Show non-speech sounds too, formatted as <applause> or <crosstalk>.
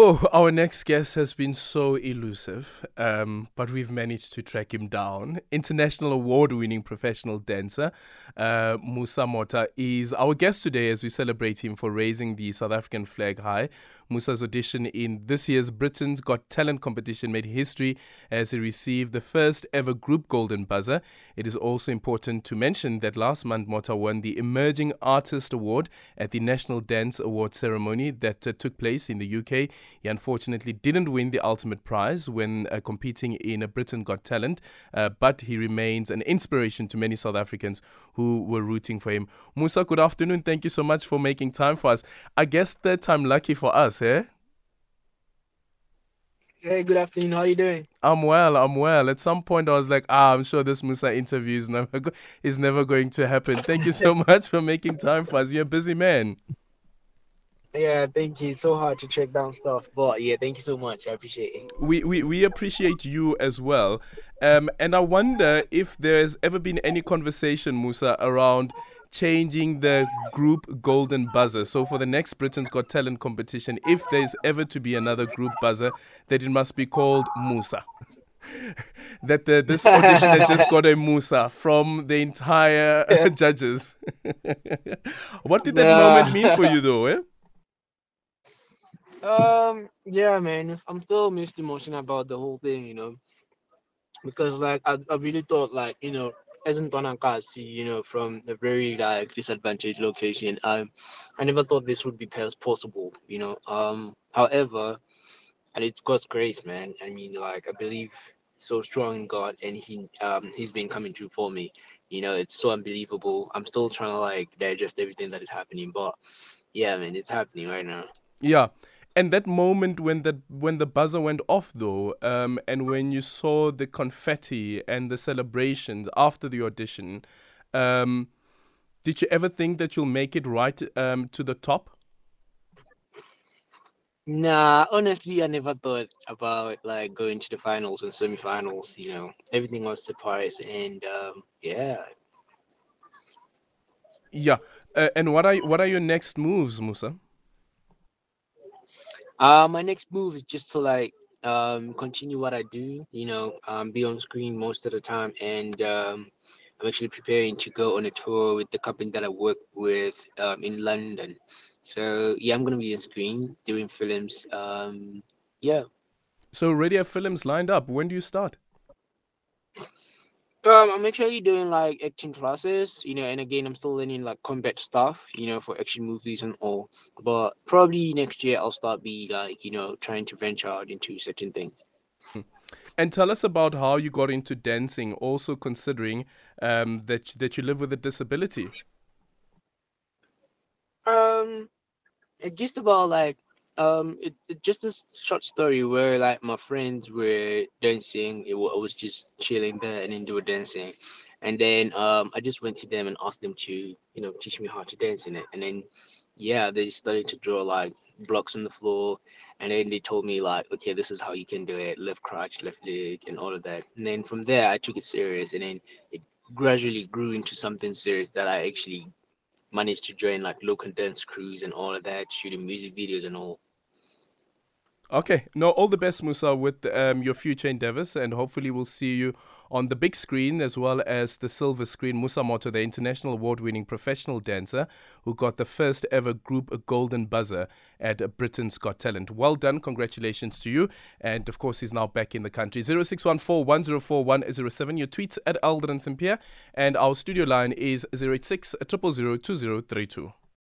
Oh, our next guest has been so elusive, um, but we've managed to track him down. International award winning professional dancer uh, Musa Motha is our guest today as we celebrate him for raising the South African flag high Musa's audition in this year's Britain's Got Talent competition made history as he received the first ever group golden buzzer. It is also important to mention that last month Motha won the Emerging Artist Award at the National Dance Award ceremony that uh, took place in the UK. He unfortunately didn't win the ultimate prize when uh, competing in a Britain Got Talent, uh, but he remains an inspiration to many South Africans who were rooting for him. Musa, good afternoon. Thank you so much for making time for us. I guess third time lucky for us eh? Hey, good afternoon. How are you doing? I'm well. I'm well. At some point, I was like, ah, I'm sure this Musa interview is never go- is never going to happen. Thank you so <laughs> much for making time for us. You're a busy man. Yeah, thank you. so hard to track down stuff, but yeah, thank you so much. I appreciate it. We we, we appreciate you as well. Um, and I wonder if there's ever been any conversation, Musa, around changing the group golden buzzer. So for the next Britain's Got Talent competition, if there's ever to be another group buzzer, that it must be called Musa. <laughs> that the, this audition has just got a Musa from the entire <laughs> yeah. <laughs> judges. what did that yeah. moment mean for you, though? Eh? Um, yeah, man, I'm still mixed emotion about the whole thing, you know, because like I, I really thought like you know as in Tonankasi, you know, from a very like disadvantaged location. Um, I never thought this would be possible, you know. Um, however, and it's God's grace, man. I mean, like I believe so strong in God, and He um He's been coming through for me. You know, it's so unbelievable. I'm still trying to like digest everything that is happening, but yeah, man, it's happening right now. Yeah and that moment when the when the buzzer went off though um, and when you saw the confetti and the celebrations after the audition um, did you ever think that you'll make it right um, to the top? Nah honestly i never thought about like going to the finals and semifinals you know. Everything was surprise and um, yeah. Yeah. Uh, and what are what are your next moves musa uh, my next move is just to like um, continue what I do, you know, um, be on screen most of the time. And um, I'm actually preparing to go on a tour with the company that I work with um, in London. So yeah, I'm gonna be on screen doing films. Um, yeah. So have films lined up. When do you start? Um, I'm actually doing like acting classes, you know, and again, I'm still learning like combat stuff, you know, for action movies and all. But probably next year, I'll start be like, you know, trying to venture out into certain things. <laughs> And tell us about how you got into dancing, also considering um, that that you live with a disability. Um, just about like um, it, it, just a short story where like my friends were dancing. It, I was just chilling there, and then they were dancing, and then um, I just went to them and asked them to, you know, teach me how to dance in it, and then yeah, they started to draw like blocks on the floor, and then they told me like, okay, this is how you can do it: left crotch, left leg, and all of that. And then from there, I took it serious, and then it gradually grew into something serious that I actually managed to join like local dance crews and all of that, shooting music videos and all. Okay. No, all the best, Musa, with um, your future endeavors, and hopefully we'll see you on the big screen as well as the silver screen. Musa Motha, the international award-winning professional dancer who got the first ever group golden buzzer at Britain's Got Talent. Well done. Congratulations to you. And of course, he's now back in the country. 0614 104 107. Your tweets at Alden Aldrin Sampear. And our studio line is 086 000 2032.